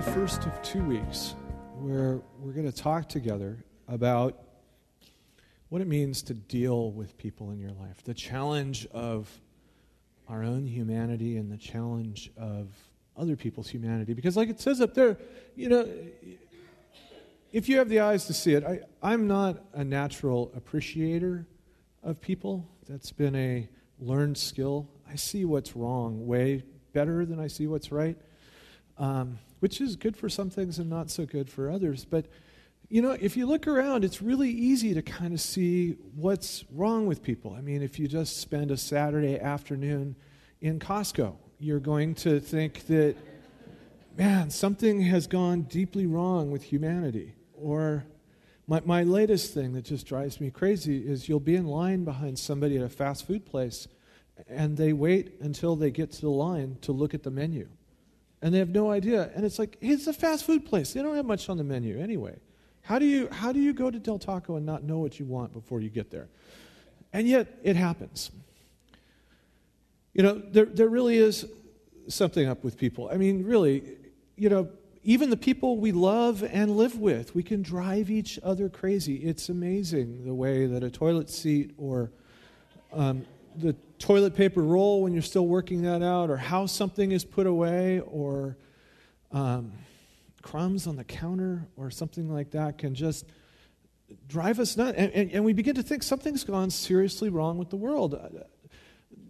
The first of two weeks where we're going to talk together about what it means to deal with people in your life, the challenge of our own humanity and the challenge of other people's humanity. Because, like it says up there, you know, if you have the eyes to see it, I, I'm not a natural appreciator of people. That's been a learned skill. I see what's wrong way better than I see what's right, um, which is good for some things and not so good for others. But, you know, if you look around, it's really easy to kind of see what's wrong with people. I mean, if you just spend a Saturday afternoon in Costco, you're going to think that, man, something has gone deeply wrong with humanity. Or, my, my latest thing that just drives me crazy is you'll be in line behind somebody at a fast food place and they wait until they get to the line to look at the menu. And they have no idea. And it's like, it's a fast food place. They don't have much on the menu anyway. How do you, how do you go to Del Taco and not know what you want before you get there? And yet, it happens. You know, there, there really is something up with people. I mean, really, you know, even the people we love and live with, we can drive each other crazy. It's amazing the way that a toilet seat or um, the toilet paper roll when you're still working that out, or how something is put away, or um, crumbs on the counter, or something like that can just drive us nuts. And, and, and we begin to think something's gone seriously wrong with the world.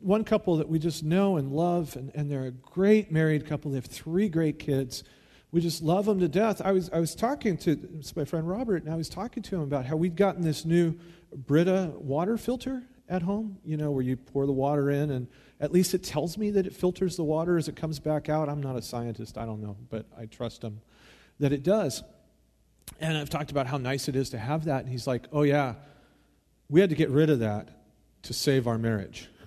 One couple that we just know and love, and, and they're a great married couple. They have three great kids. We just love them to death. I was, I was talking to my friend Robert, and I was talking to him about how we'd gotten this new Brita water filter at home, you know, where you pour the water in and at least it tells me that it filters the water as it comes back out. I'm not a scientist, I don't know, but I trust him that it does. And I've talked about how nice it is to have that. And he's like, oh, yeah, we had to get rid of that to save our marriage.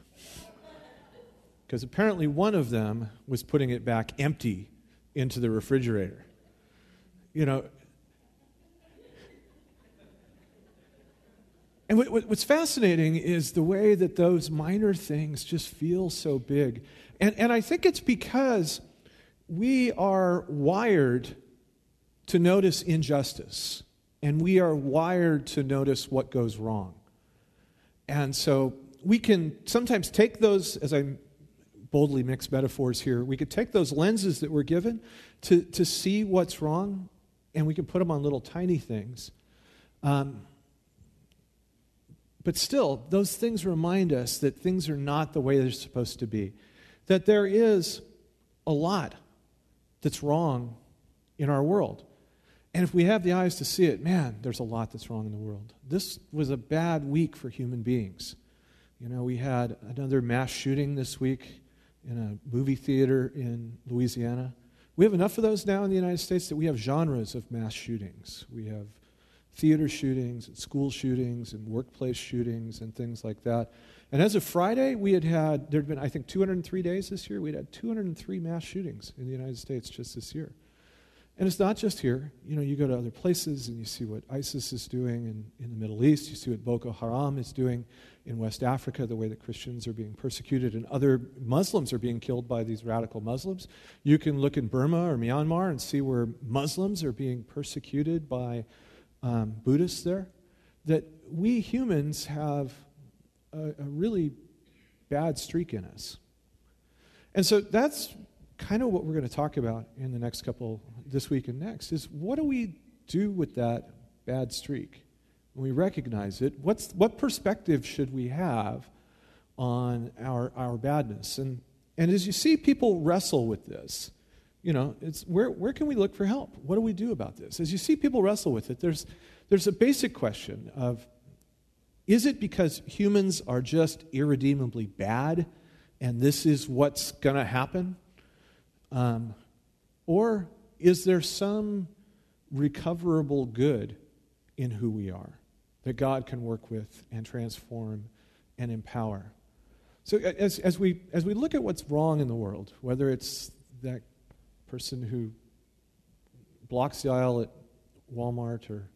Because apparently one of them was putting it back empty into the refrigerator. You know, And what's fascinating is the way that those minor things just feel so big. And, and I think it's because we are wired to notice injustice, and we are wired to notice what goes wrong. And so we can sometimes take those, as I boldly mix metaphors here, we could take those lenses that we're given to, to see what's wrong, and we can put them on little tiny things. Um, but still, those things remind us that things are not the way they're supposed to be. That there is a lot that's wrong in our world. And if we have the eyes to see it, man, there's a lot that's wrong in the world. This was a bad week for human beings. You know, we had another mass shooting this week in a movie theater in Louisiana. We have enough of those now in the United States that we have genres of mass shootings. We have theater shootings and school shootings and workplace shootings and things like that. And as of Friday, we had had, there had been, I think, 203 days this year. We'd had 203 mass shootings in the United States just this year. And it's not just here. You know, you go to other places and you see what ISIS is doing in, in the Middle East. You see what Boko Haram is doing in West Africa, the way that Christians are being persecuted and other Muslims are being killed by these radical Muslims. You can look in Burma or Myanmar and see where Muslims are being persecuted by um, Buddhists there, that we humans have a, a really bad streak in us. And so that's kind of what we're going to talk about in the next couple, this week and next, is what do we do with that bad streak? When we recognize it, what's, what perspective should we have on our, our badness? And, and as you see people wrestle with this, you know, it's where, where can we look for help? What do we do about this? As you see people wrestle with it, there's, there's a basic question of is it because humans are just irredeemably bad and this is what's going to happen? Um, or is there some recoverable good in who we are that God can work with and transform and empower? So, as, as, we, as we look at what's wrong in the world, whether it's that person who blocks the aisle at Walmart or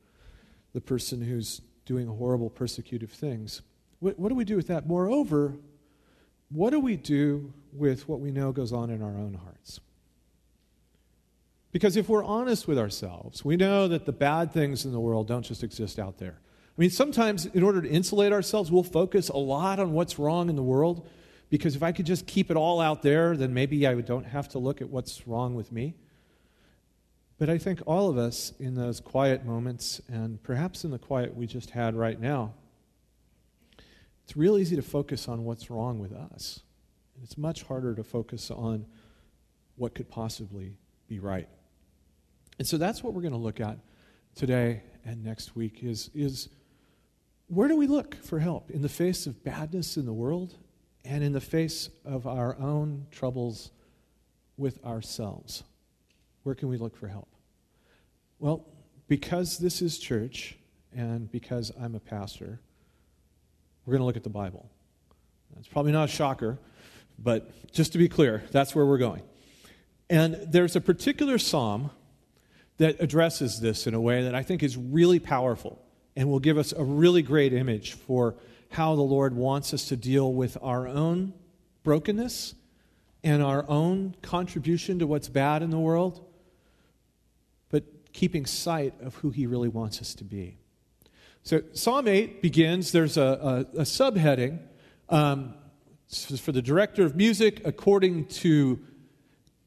the person who's doing horrible persecutive things. What, what, do we do with that? Moreover, what do we do with what we know goes on in our own hearts? Because if we're honest with ourselves, we know that the bad things in the world don't just exist out there. I mean, sometimes in order to insulate ourselves, we'll focus a lot on what's wrong in the world. Because if I could just keep it all out there, then maybe I don't have to look at what's wrong with me. But I think all of us in those quiet moments, and perhaps in the quiet we just had right now, it's real easy to focus on what's wrong with us. And it's much harder to focus on what could possibly be right. And so that's what we're going to look at today and next week is, is where do we look for help in the face of badness in the world and in the face of our own troubles with ourselves? Where can we look for help? Well, because this is church and because I'm a pastor, we're going to look at the Bible. That's probably not a shocker, but just to be clear, that's where we're going. And there's a particular psalm that addresses this in a way that I think is really powerful and will give us a really great image for how the Lord wants us to deal with our own brokenness and our own contribution to what's bad in the world but keeping sight of who he really wants us to be. So, Psalm 8 begins, there's a, a, a subheading um, for the director of music, according to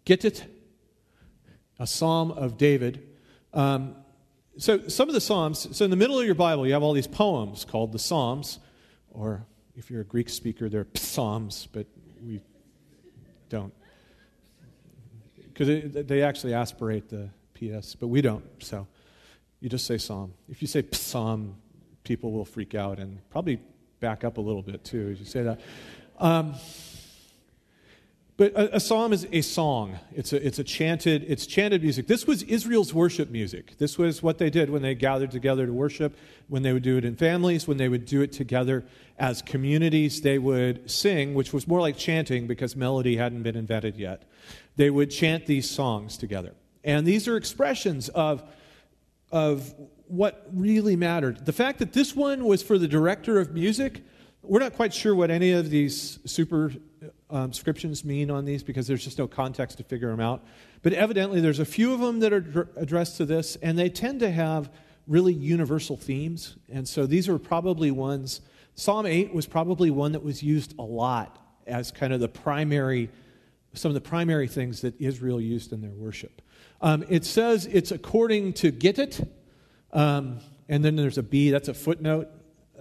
Gittith, a psalm of David. Um, so, some of the Psalms, so in the middle of your Bible, you have all these poems called the Psalms, or if you're a Greek speaker, they're psalms, but we don't. Because they actually aspirate the PS, but we don't. So you just say psalm. If you say psalm, people will freak out and probably back up a little bit too as you say that. Um, but a, a, psalm is a song. It's a, it's a chanted, it's chanted music. This was Israel's worship music. This was what they did when they gathered together to worship, when they would do it in families, when they would do it together as communities. They would sing, which was more like chanting because melody hadn't been invented yet. They would chant these songs together. And these are expressions of, of what really mattered. The fact that this one was for the director of music, we're not quite sure what any of these superscriptions um, mean on these because there's just no context to figure them out. But evidently, there's a few of them that are addressed to this, and they tend to have really universal themes. And so these are probably ones. Psalm 8 was probably one that was used a lot as kind of the primary, some of the primary things that Israel used in their worship. Um, it says it's according to Gittith, um, and then there's a B, that's a footnote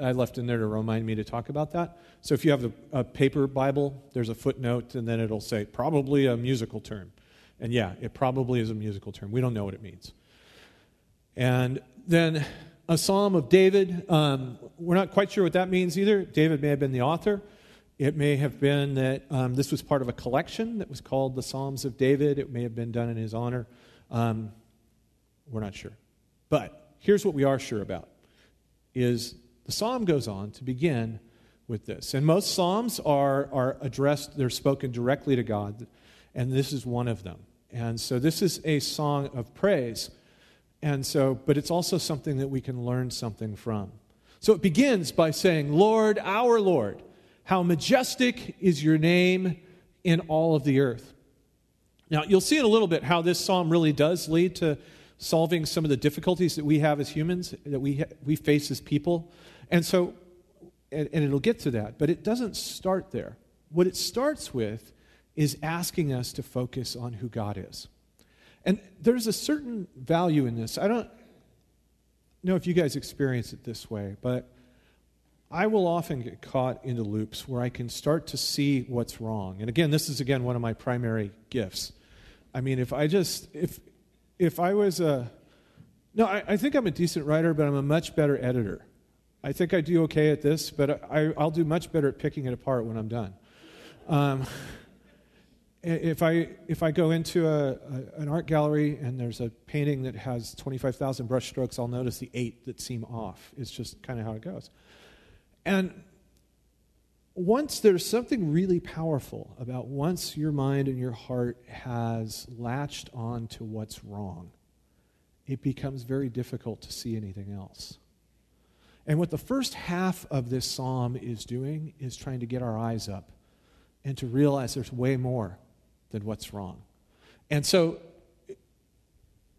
I left in there to remind me to talk about that. So if you have a, a paper Bible, there's a footnote, and then it'll say probably a musical term. And yeah, it probably is a musical term. We don't know what it means. And then a psalm of David. Um, we're not quite sure what that means either. David may have been the author. It may have been that um, this was part of a collection that was called the Psalms of David. It may have been done in his honor. Um, we're not sure. But here's what we are sure about is the psalm goes on to begin with this. And most psalms are, are addressed, they're spoken directly to God, and this is one of them. And so this is a song of praise. And so, but it's also something that we can learn something from. So it begins by saying, Lord, our Lord, how majestic is your name in all of the earth. Now, you'll see in a little bit how this psalm really does lead to solving some of the difficulties that we have as humans, that we, we face as people. And so, and, and it'll get to that, but it doesn't start there. What it starts with is asking us to focus on who God is. And there's a certain value in this. I don't know if you guys experience it this way, but I will often get caught into loops where I can start to see what's wrong. And again, this is again one of my primary gifts. I mean, if I just if if I was a no, I, I think I'm a decent writer, but I'm a much better editor. I think I do okay at this, but I, will do much better at picking it apart when I'm done. Um, if I if I go into a, a, an art gallery and there's a painting that has 25,000 brushstrokes, I'll notice the eight that seem off. It's just kind of how it goes. And once there's something really powerful about once your mind and your heart has latched on to what's wrong, it becomes very difficult to see anything else. And what the first half of this psalm is doing is trying to get our eyes up and to realize there's way more than what's wrong. And so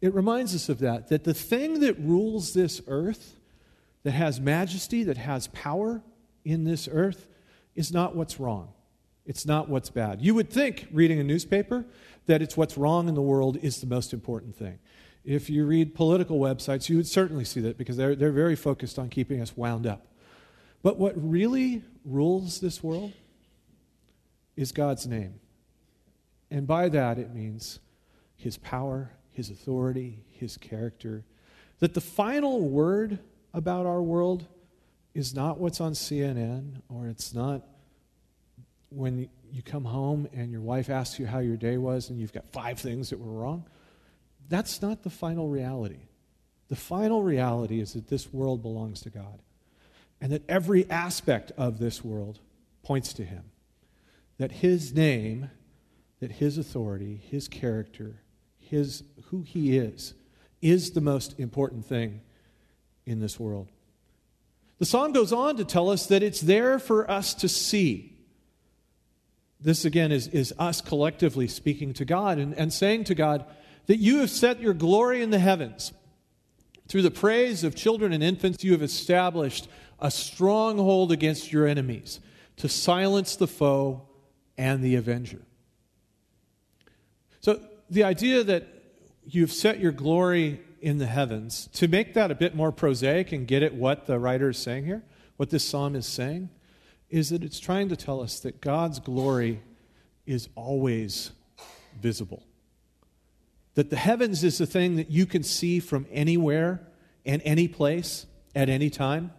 it reminds us of that, that the thing that rules this earth, that has majesty, that has power in this earth, is not what's wrong. It's not what's bad. You would think, reading a newspaper, that it's what's wrong in the world is the most important thing. If you read political websites, you would certainly see that because they're, they're very focused on keeping us wound up. But what really rules this world is God's name. And by that, it means his power, his authority, his character. That the final word about our world is not what's on CNN or it's not when you come home and your wife asks you how your day was and you've got five things that were wrong. That's not the final reality. The final reality is that this world belongs to God and that every aspect of this world points to Him. That His name, that His authority, His character, his, who He is, is the most important thing in this world. The psalm goes on to tell us that it's there for us to see. This, again, is, is us collectively speaking to God and, and saying to God that you have set your glory in the heavens. Through the praise of children and infants, you have established a stronghold against your enemies to silence the foe and the avenger. So, the idea that you've set your glory in the heavens, to make that a bit more prosaic and get at what the writer is saying here, what this psalm is saying, is that it's trying to tell us that God's glory is always visible. That the heavens is the thing that you can see from anywhere and any place at any time.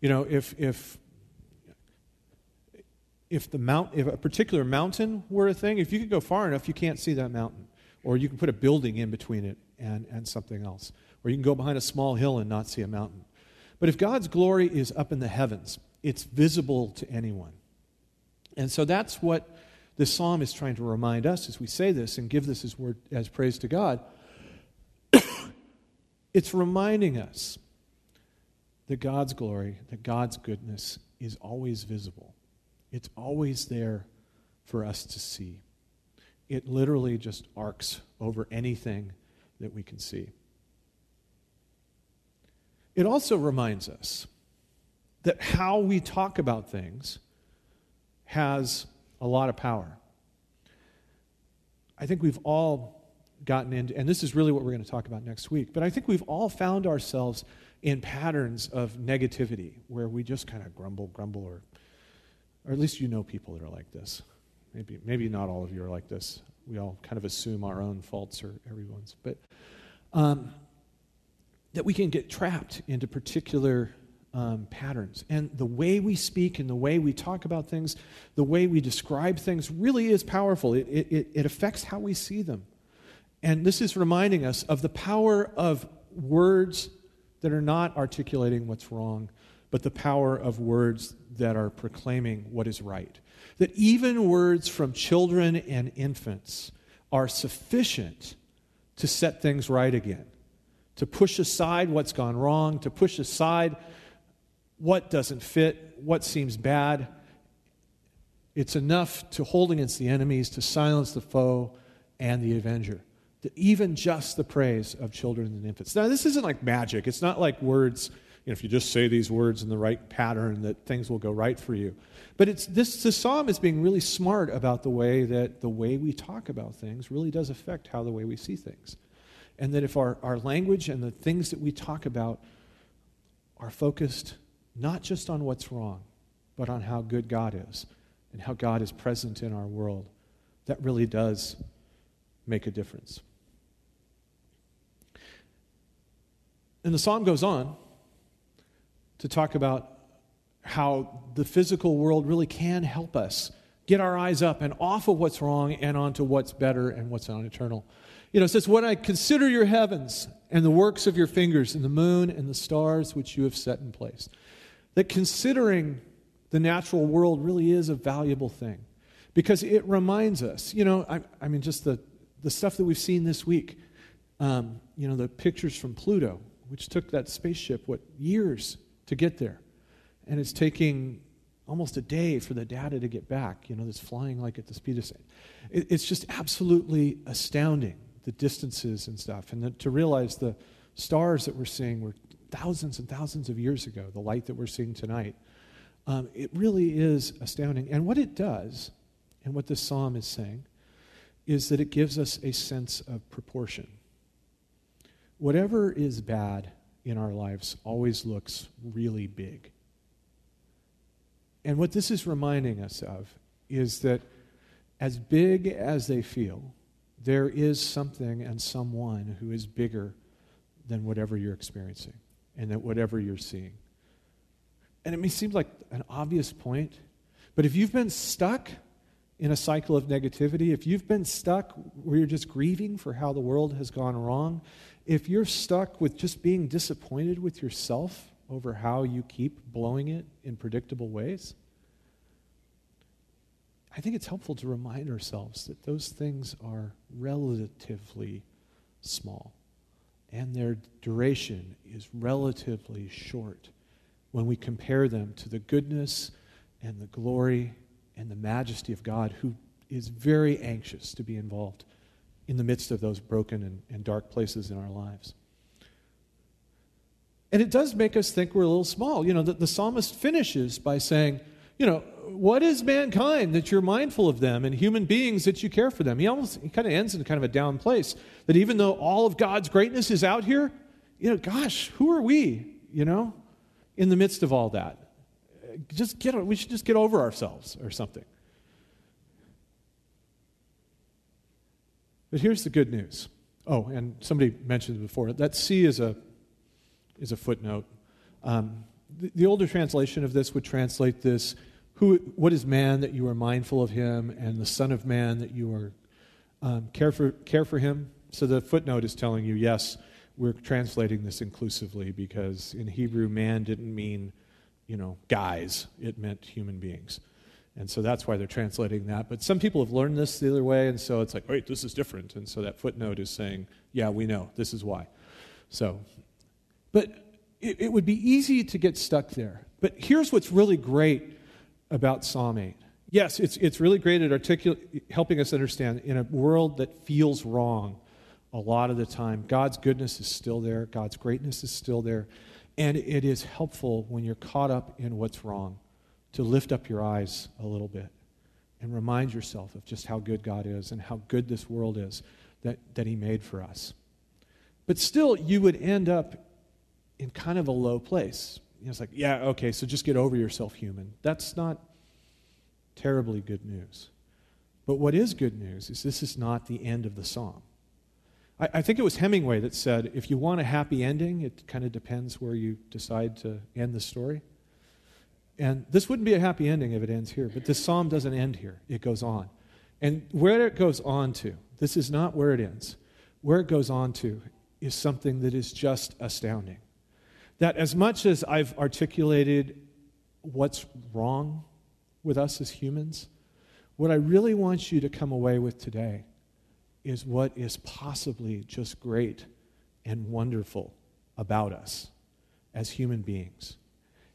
You know, if, if, if, the mount, if a particular mountain were a thing, if you could go far enough, you can't see that mountain. Or you can put a building in between it and, and something else. Or you can go behind a small hill and not see a mountain. But if God's glory is up in the heavens, it's visible to anyone. And so that's what this psalm is trying to remind us as we say this and give this as word as praise to God. it's reminding us that God's glory, that God's goodness is always visible. It's always there for us to see. It literally just arcs over anything that we can see. It also reminds us that how we talk about things has a lot of power. I think we've all gotten into, and this is really what we're going to talk about next week, but I think we've all found ourselves in patterns of negativity where we just kind of grumble, grumble, or, or at least you know people that are like this. Maybe, maybe not all of you are like this. We all kind of assume our own faults are everyone's. But um, that we can get trapped into particular um, patterns. And the way we speak and the way we talk about things, the way we describe things really is powerful. It, it, it affects how we see them. And this is reminding us of the power of words that are not articulating what's wrong, but the power of words that are proclaiming what is right. That even words from children and infants are sufficient to set things right again, to push aside what's gone wrong, to push aside what doesn't fit, what seems bad. It's enough to hold against the enemies, to silence the foe and the avenger. That even just the praise of children and infants. Now, this isn't like magic. It's not like words, you know, if you just say these words in the right pattern, that things will go right for you. But it's this the psalm is being really smart about the way that the way we talk about things really does affect how the way we see things. And that if our, our language and the things that we talk about are focused not just on what's wrong, but on how good God is and how God is present in our world. That really does make a difference. And the psalm goes on to talk about how the physical world really can help us get our eyes up and off of what's wrong and onto what's better and what's on eternal. You know, it says, When I consider your heavens and the works of your fingers, and the moon and the stars which you have set in place that considering the natural world really is a valuable thing because it reminds us, you know, I, I mean, just the, the stuff that we've seen this week, um, you know, the pictures from Pluto, which took that spaceship, what, years to get there. And it's taking almost a day for the data to get back, you know, that's flying like at the speed of sound. It, it's just absolutely astounding the distances and stuff, and the, to realize the stars that we're seeing were thousands and thousands of years ago, the light that we're seeing tonight. Um, it really is astounding. And what it does, and what this psalm is saying, is that it gives us a sense of proportion. Whatever is bad in our lives always looks really big. And what this is reminding us of is that as big as they feel, there is something and someone who is bigger than whatever you're experiencing and that whatever you're seeing. And it may seem like an obvious point, but if you've been stuck in a cycle of negativity, if you've been stuck where you're just grieving for how the world has gone wrong, if you're stuck with just being disappointed with yourself over how you keep blowing it in predictable ways, I think it's helpful to remind ourselves that those things are relatively small and their duration is relatively short when we compare them to the goodness and the glory and the majesty of God, who is very anxious to be involved in the midst of those broken and, and dark places in our lives. And it does make us think we're a little small. You know, the, the psalmist finishes by saying, you know, what is mankind that you're mindful of them and human beings that you care for them? He almost he kind of ends in kind of a down place that even though all of God's greatness is out here, you know, gosh, who are we, you know, in the midst of all that? Just get we should just get over ourselves or something. But here's the good news. Oh, and somebody mentioned before that C is a is a footnote. Um, the, the older translation of this would translate this who, what is man that you are mindful of him, and the Son of Man that you are um, care, for, care for him? So the footnote is telling you, yes, we're translating this inclusively because in Hebrew, man didn't mean, you know, guys, it meant human beings. And so that's why they're translating that. But some people have learned this the other way, and so it's like, wait, this is different. And so that footnote is saying, yeah, we know, this is why. So, but it, it would be easy to get stuck there. But here's what's really great about Psalm 8. Yes, it's, it's really great at articul- helping us understand in a world that feels wrong a lot of the time, God's goodness is still there, God's greatness is still there. And it is helpful when you're caught up in what's wrong to lift up your eyes a little bit and remind yourself of just how good God is and how good this world is that, that He made for us. But still, you would end up in kind of a low place you know, it's like, yeah, okay, so just get over yourself, human. That's not terribly good news. But what is good news is this is not the end of the psalm. I, I think it was Hemingway that said, if you want a happy ending, it kind of depends where you decide to end the story. And this wouldn't be a happy ending if it ends here, but this psalm doesn't end here, it goes on. And where it goes on to, this is not where it ends. Where it goes on to is something that is just astounding that as much as I've articulated what's wrong with us as humans, what I really want you to come away with today is what is possibly just great and wonderful about us as human beings.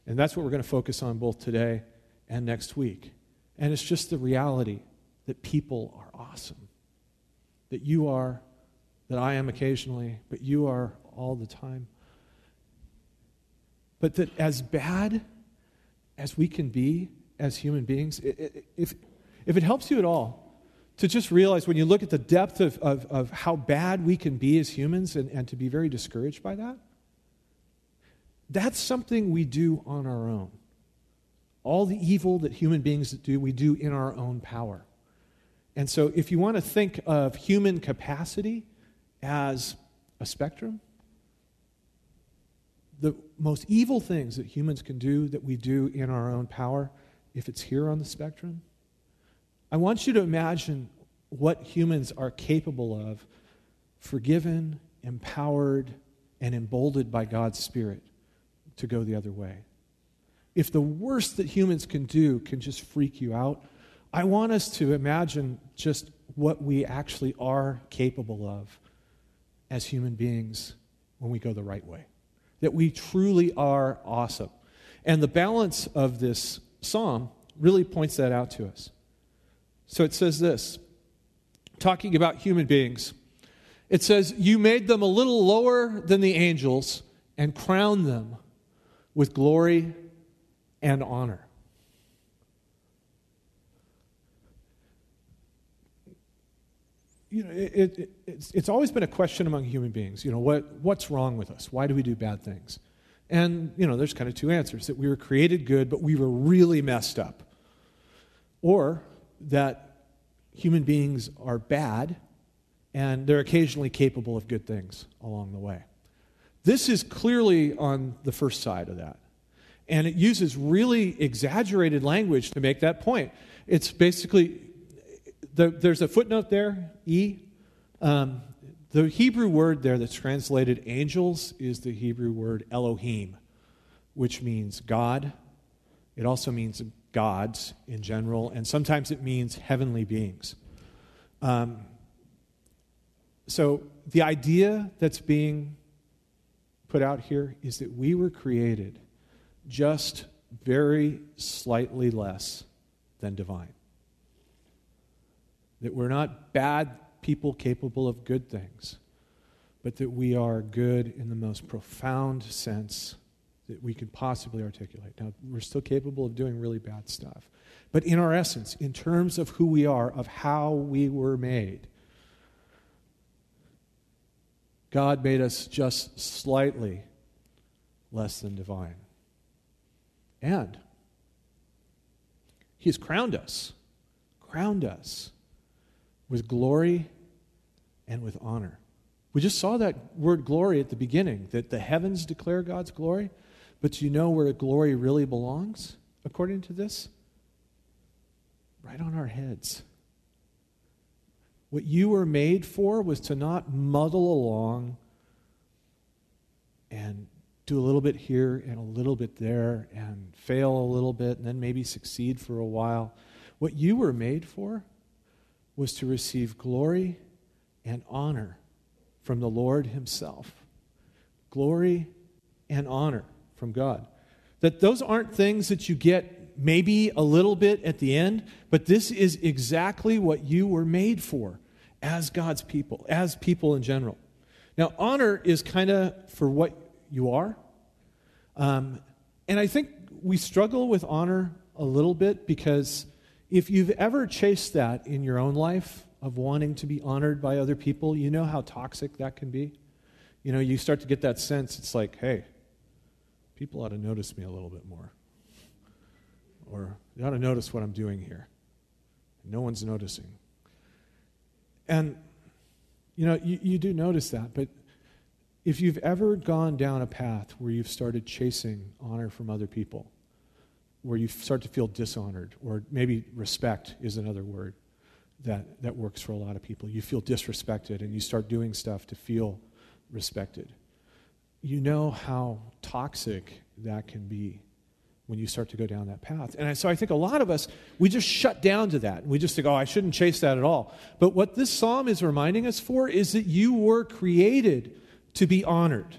And that's what we're going to focus on both today and next week. And it's just the reality that people are awesome. That you are, that I am occasionally, but you are all the time. But that as bad as we can be as human beings, if, if it helps you at all, to just realize when you look at the depth of, of, of how bad we can be as humans and, and to be very discouraged by that, that's something we do on our own. All the evil that human beings do, we do in our own power. And so, if you want to think of human capacity as a spectrum, the most evil things that humans can do that we do in our own power, if it's here on the spectrum, I want you to imagine what humans are capable of, forgiven, empowered, and emboldened by God's Spirit to go the other way. If the worst that humans can do can just freak you out, I want us to imagine just what we actually are capable of as human beings when we go the right way that we truly are awesome. And the balance of this psalm really points that out to us. So it says this talking about human beings It says, You made them a little lower than the angels and crowned them with glory and honor. You know, it, it, it's, it's always been a question among human beings. You know, what, what's wrong with us? Why do we do bad things? And, you know, there's kind of two answers that we were created good, but we were really messed up. Or that human beings are bad and they're occasionally capable of good things along the way. This is clearly on the first side of that. And it uses really exaggerated language to make that point. It's basically, the, there's a footnote there, E. Um, the Hebrew word there that's translated angels is the Hebrew word Elohim, which means God. It also means gods in general, and sometimes it means heavenly beings. Um, so the idea that's being put out here is that we were created just very slightly less than divine. That we're not bad people capable of good things, but that we are good in the most profound sense that we could possibly articulate. Now, we're still capable of doing really bad stuff. But in our essence, in terms of who we are, of how we were made, God made us just slightly less than divine. And He's crowned us, crowned us with glory and with honor. We just saw that word glory at the beginning, that the heavens declare God's glory. But do you know where glory really belongs, according to this? Right on our heads. What you were made for was to not muddle along and do a little bit here and a little bit there and fail a little bit and then maybe succeed for a while. What you were made for was to receive glory and honor from the Lord Himself. Glory and honor from God. That those aren't things that you get maybe a little bit at the end, but this is exactly what you were made for as God's people, as people in general. Now, honor is kind of for what you are. Um, and I think we struggle with honor a little bit because if you've ever chased that in your own life of wanting to be honored by other people, you know how toxic that can be. You know, you start to get that sense it's like, hey, people ought to notice me a little bit more. Or they ought to notice what I'm doing here. No one's noticing. And, you know, you, you do notice that, but if you've ever gone down a path where you've started chasing honor from other people, where you start to feel dishonored, or maybe respect is another word that, that works for a lot of people. You feel disrespected and you start doing stuff to feel respected. You know how toxic that can be when you start to go down that path. And so I think a lot of us, we just shut down to that. We just think, oh, I shouldn't chase that at all. But what this psalm is reminding us for is that you were created to be honored.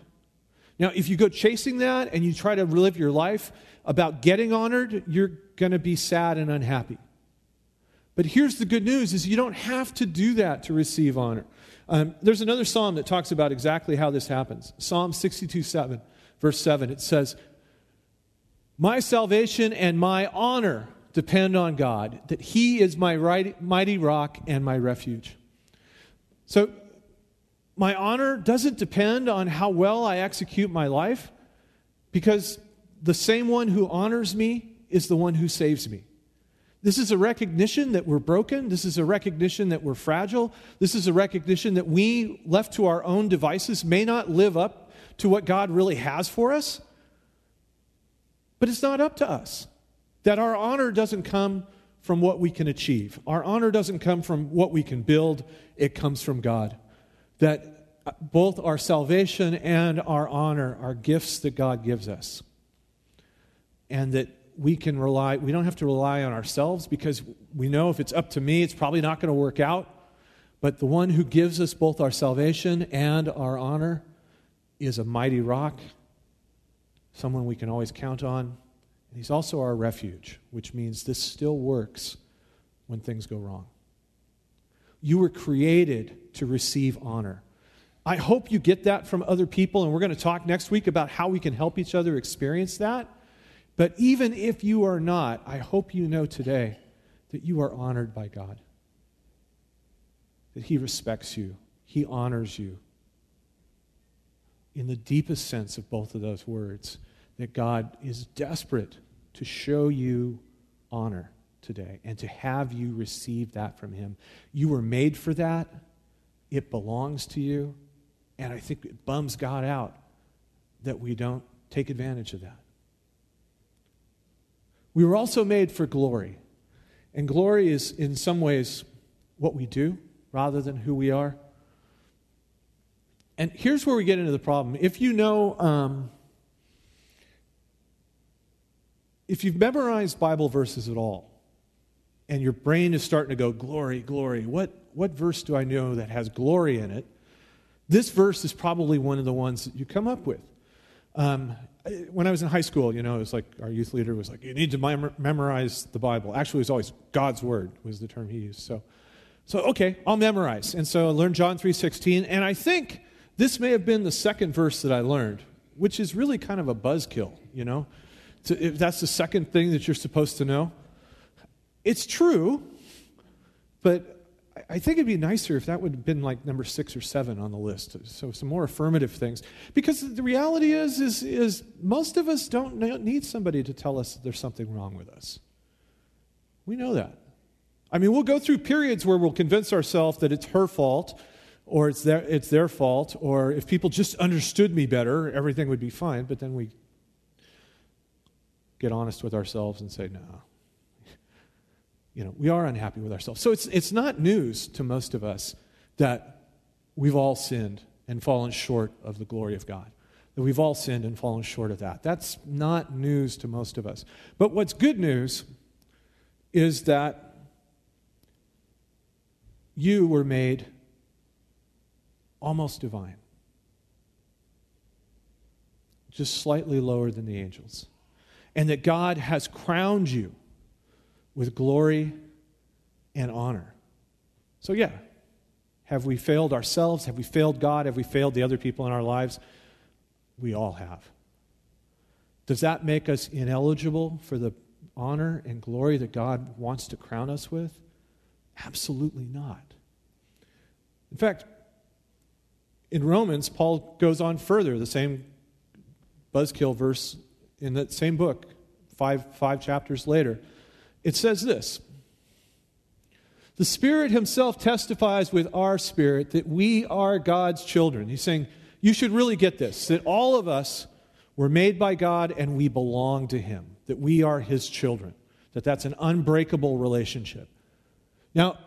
Now, if you go chasing that and you try to live your life about getting honored, you're going to be sad and unhappy. But here's the good news is you don't have to do that to receive honor. Um, there's another psalm that talks about exactly how this happens. Psalm 62 7, verse 7. It says, my salvation and my honor depend on God, that He is my right, mighty rock and my refuge. So, my honor doesn't depend on how well I execute my life, because the same one who honors me is the one who saves me. This is a recognition that we're broken. This is a recognition that we're fragile. This is a recognition that we, left to our own devices, may not live up to what God really has for us. But it's not up to us. That our honor doesn't come from what we can achieve, our honor doesn't come from what we can build, it comes from God. That uh, both our salvation and our honor are gifts that God gives us. And that we can rely, we don't have to rely on ourselves because we know if it's up to me, it's probably not going to work out. But the one who gives us both our salvation and our honor is a mighty rock someone we can always count on. And he's also our refuge, which means this still works when things go wrong. You were created to receive honor. I hope you get that from other people, and we're going to talk next week about how we can help each other experience that. But even if you are not, I hope you know today that you are honored by God, that He respects you, He honors you. In the deepest sense of both of those words, that God is desperate to show you honor today and to have you receive that from Him. You were made for that, it belongs to you. And I think it bums God out that we don't take advantage of that. We were also made for glory. And glory is, in some ways, what we do rather than who we are. And here's where we get into the problem. If you know, um, if you've memorized Bible verses at all, and your brain is starting to go, glory, glory, what, what verse do I know that has glory in it? This verse is probably one of the ones that you come up with. Um, when I was in high school, you know, it was like our youth leader was like, you need to mem- memorize the Bible. Actually, it was always God's word was the term he used. So, so okay, I'll memorize. And so I learned John 3.16. And I think this may have been the second verse that I learned, which is really kind of a buzzkill, you know. To, if that's the second thing that you're supposed to know. It's true, but I think it'd be nicer if that would have been like number six or seven on the list. So some more affirmative things, because the reality is, is, is most of us don't need somebody to tell us that there's something wrong with us. We know that. I mean, we'll go through periods where we'll convince ourselves that it's her fault, or it's their, it's their fault, or if people just understood me better, everything would be fine. But then we get honest with ourselves and say, no, you know, we are unhappy with ourselves. So it's, it's not news to most of us that we've all sinned and fallen short of the glory of God. That we've all sinned and fallen short of that. That's not news to most of us. But what's good news is that you were made almost divine, just slightly lower than the angels. And that God has crowned you with glory and honor. So, yeah, have we failed ourselves? Have we failed God? Have we failed the other people in our lives? We all have. Does that make us ineligible for the honor and glory that God wants to crown us with? Absolutely not. In fact, in Romans, Paul goes on further, the same buzzkill verse in that same book, five, five chapters later. It says this The Spirit Himself testifies with our spirit that we are God's children. He's saying, You should really get this that all of us were made by God and we belong to Him, that we are His children, that that's an unbreakable relationship. Now,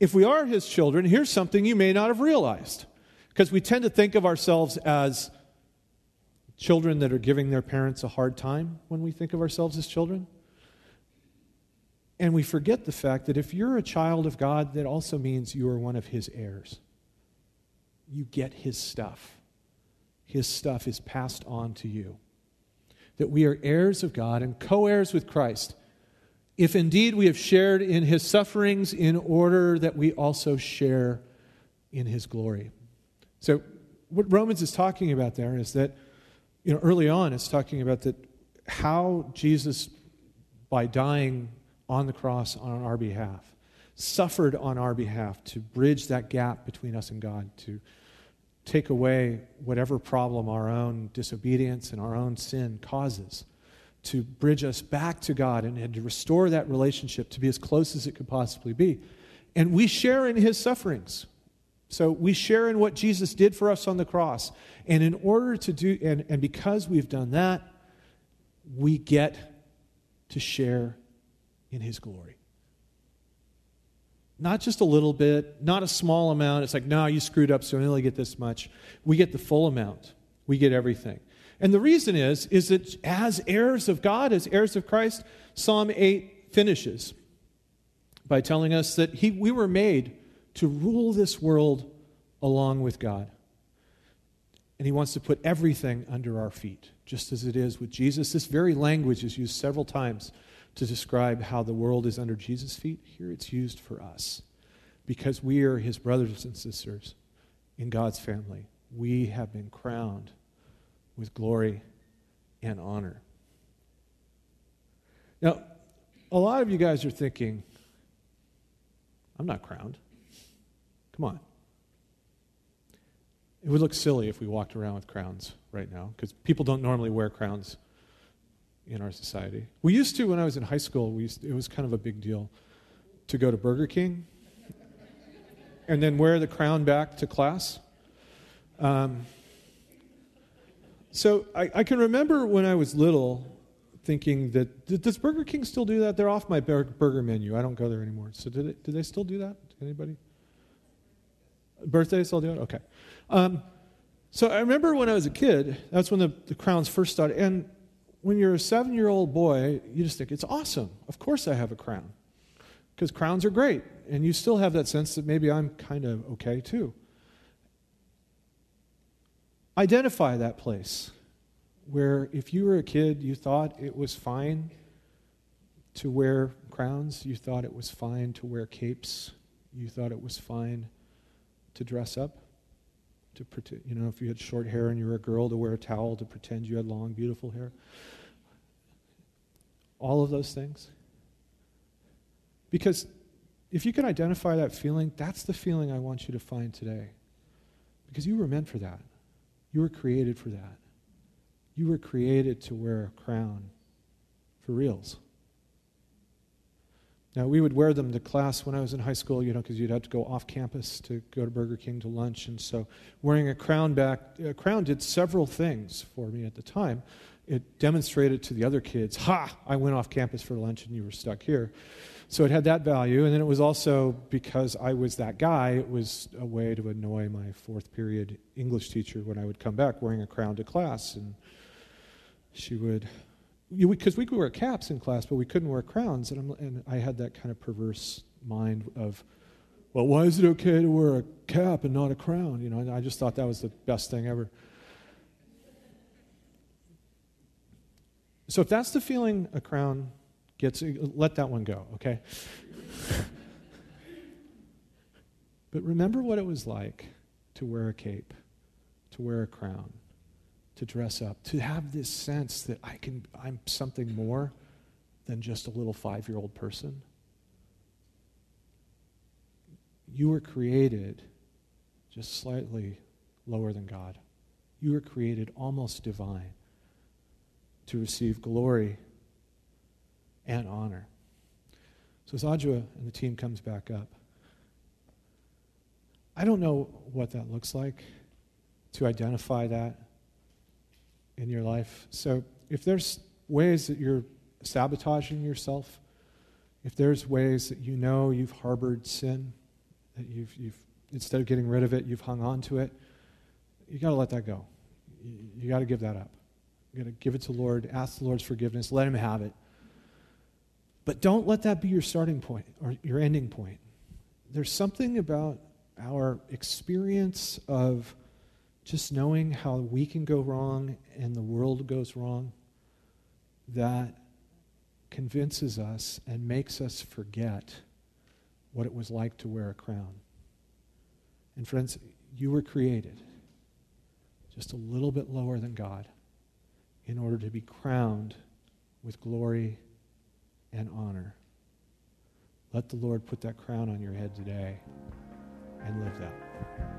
if we are His children, here's something you may not have realized, because we tend to think of ourselves as children that are giving their parents a hard time when we think of ourselves as children. And we forget the fact that if you're a child of God, that also means you are one of His heirs. You get His stuff, His stuff is passed on to you. That we are heirs of God and co heirs with Christ, if indeed we have shared in His sufferings in order that we also share in His glory. So, what Romans is talking about there is that, you know, early on, it's talking about that how Jesus, by dying on the cross on our behalf, suffered on our behalf to bridge that gap between us and God, to take away whatever problem our own disobedience and our own sin causes, to bridge us back to God and, and to restore that relationship to be as close as it could possibly be. And we share in his sufferings. So we share in what Jesus did for us on the cross. And in order to do, and, and because we've done that, we get to share in His glory. Not just a little bit, not a small amount. It's like, no, you screwed up, so we only get this much. We get the full amount. We get everything. And the reason is, is that as heirs of God, as heirs of Christ, Psalm 8 finishes by telling us that he, we were made to rule this world along with God. And he wants to put everything under our feet, just as it is with Jesus. This very language is used several times to describe how the world is under Jesus' feet. Here it's used for us because we are his brothers and sisters in God's family. we have been crowned with glory and honor. Now, a lot of you guys are thinking, I'm not crowned. Come on. It would look silly if we walked around with crowns right now because people don't normally wear crowns in our society. We used to when I was in high school. We to, it was kind of a big deal to go to Burger King and then wear the crown back to class. Um, so I, I, can remember when I was little thinking that does Burger King still do that? They're off my burger menu. I don't go there anymore. So do they, do they still do that? Anybody? Birthdays still do it? Okay. Um, so I remember when I was a kid, that's when the, the crowns first started. And when you're a seven year old boy, you just think, it's awesome. Of course I have a crown. Because crowns are great. And you still have that sense that maybe I'm kind of okay too. Identify that place where if you were a kid, you thought it was fine to wear crowns, you thought it was fine to wear capes, you thought it was fine to dress up, to pretend, you know, if you had short hair and you were a girl, to wear a towel to pretend you had long, beautiful hair. All of those things. Because if you can identify that feeling, that's the feeling I want you to find today. Because you were meant for that. You were created for that. You were created to wear a crown for reals. Now, we would wear them to class when I was in high school, you know, because you'd have to go off campus to go to Burger King to lunch. And so, wearing a crown back, a crown did several things for me at the time. It demonstrated to the other kids, ha, I went off campus for lunch and you were stuck here. So, it had that value. And then it was also because I was that guy, it was a way to annoy my fourth period English teacher when I would come back wearing a crown to class. And she would because we could wear caps in class, but we couldn't wear crowns. And, and, I had that kind of perverse mind of, well, why is it okay to wear a cap and not a crown? You know, and I just thought that was the best thing ever. So if that's the feeling a crown gets, uh, let that one go, okay? but remember what it was like to wear a cape, to wear a crown to dress up, to have this sense that I can, I'm something more than just a little five year old person. You were created just slightly lower than God. You were created almost divine to receive glory and honor. So as Adjua and the team comes back up, I don't know what that looks like to identify that in your life. So if there's ways that you're sabotaging yourself, if there's ways that you know you've harbored sin, that you've, you've instead of getting rid of it, you've hung on to it, you got to let that go. You, you got to give that up. You got to give it to the Lord, ask the Lord's forgiveness, let Him have it. But don't let that be your starting point or your ending point. There's something about our experience of just knowing how we can go wrong and the world goes wrong, that convinces us and makes us forget what it was like to wear a crown. And friends, you were created just a little bit lower than God in order to be crowned with glory and honor. Let the Lord put that crown on your head today and live that.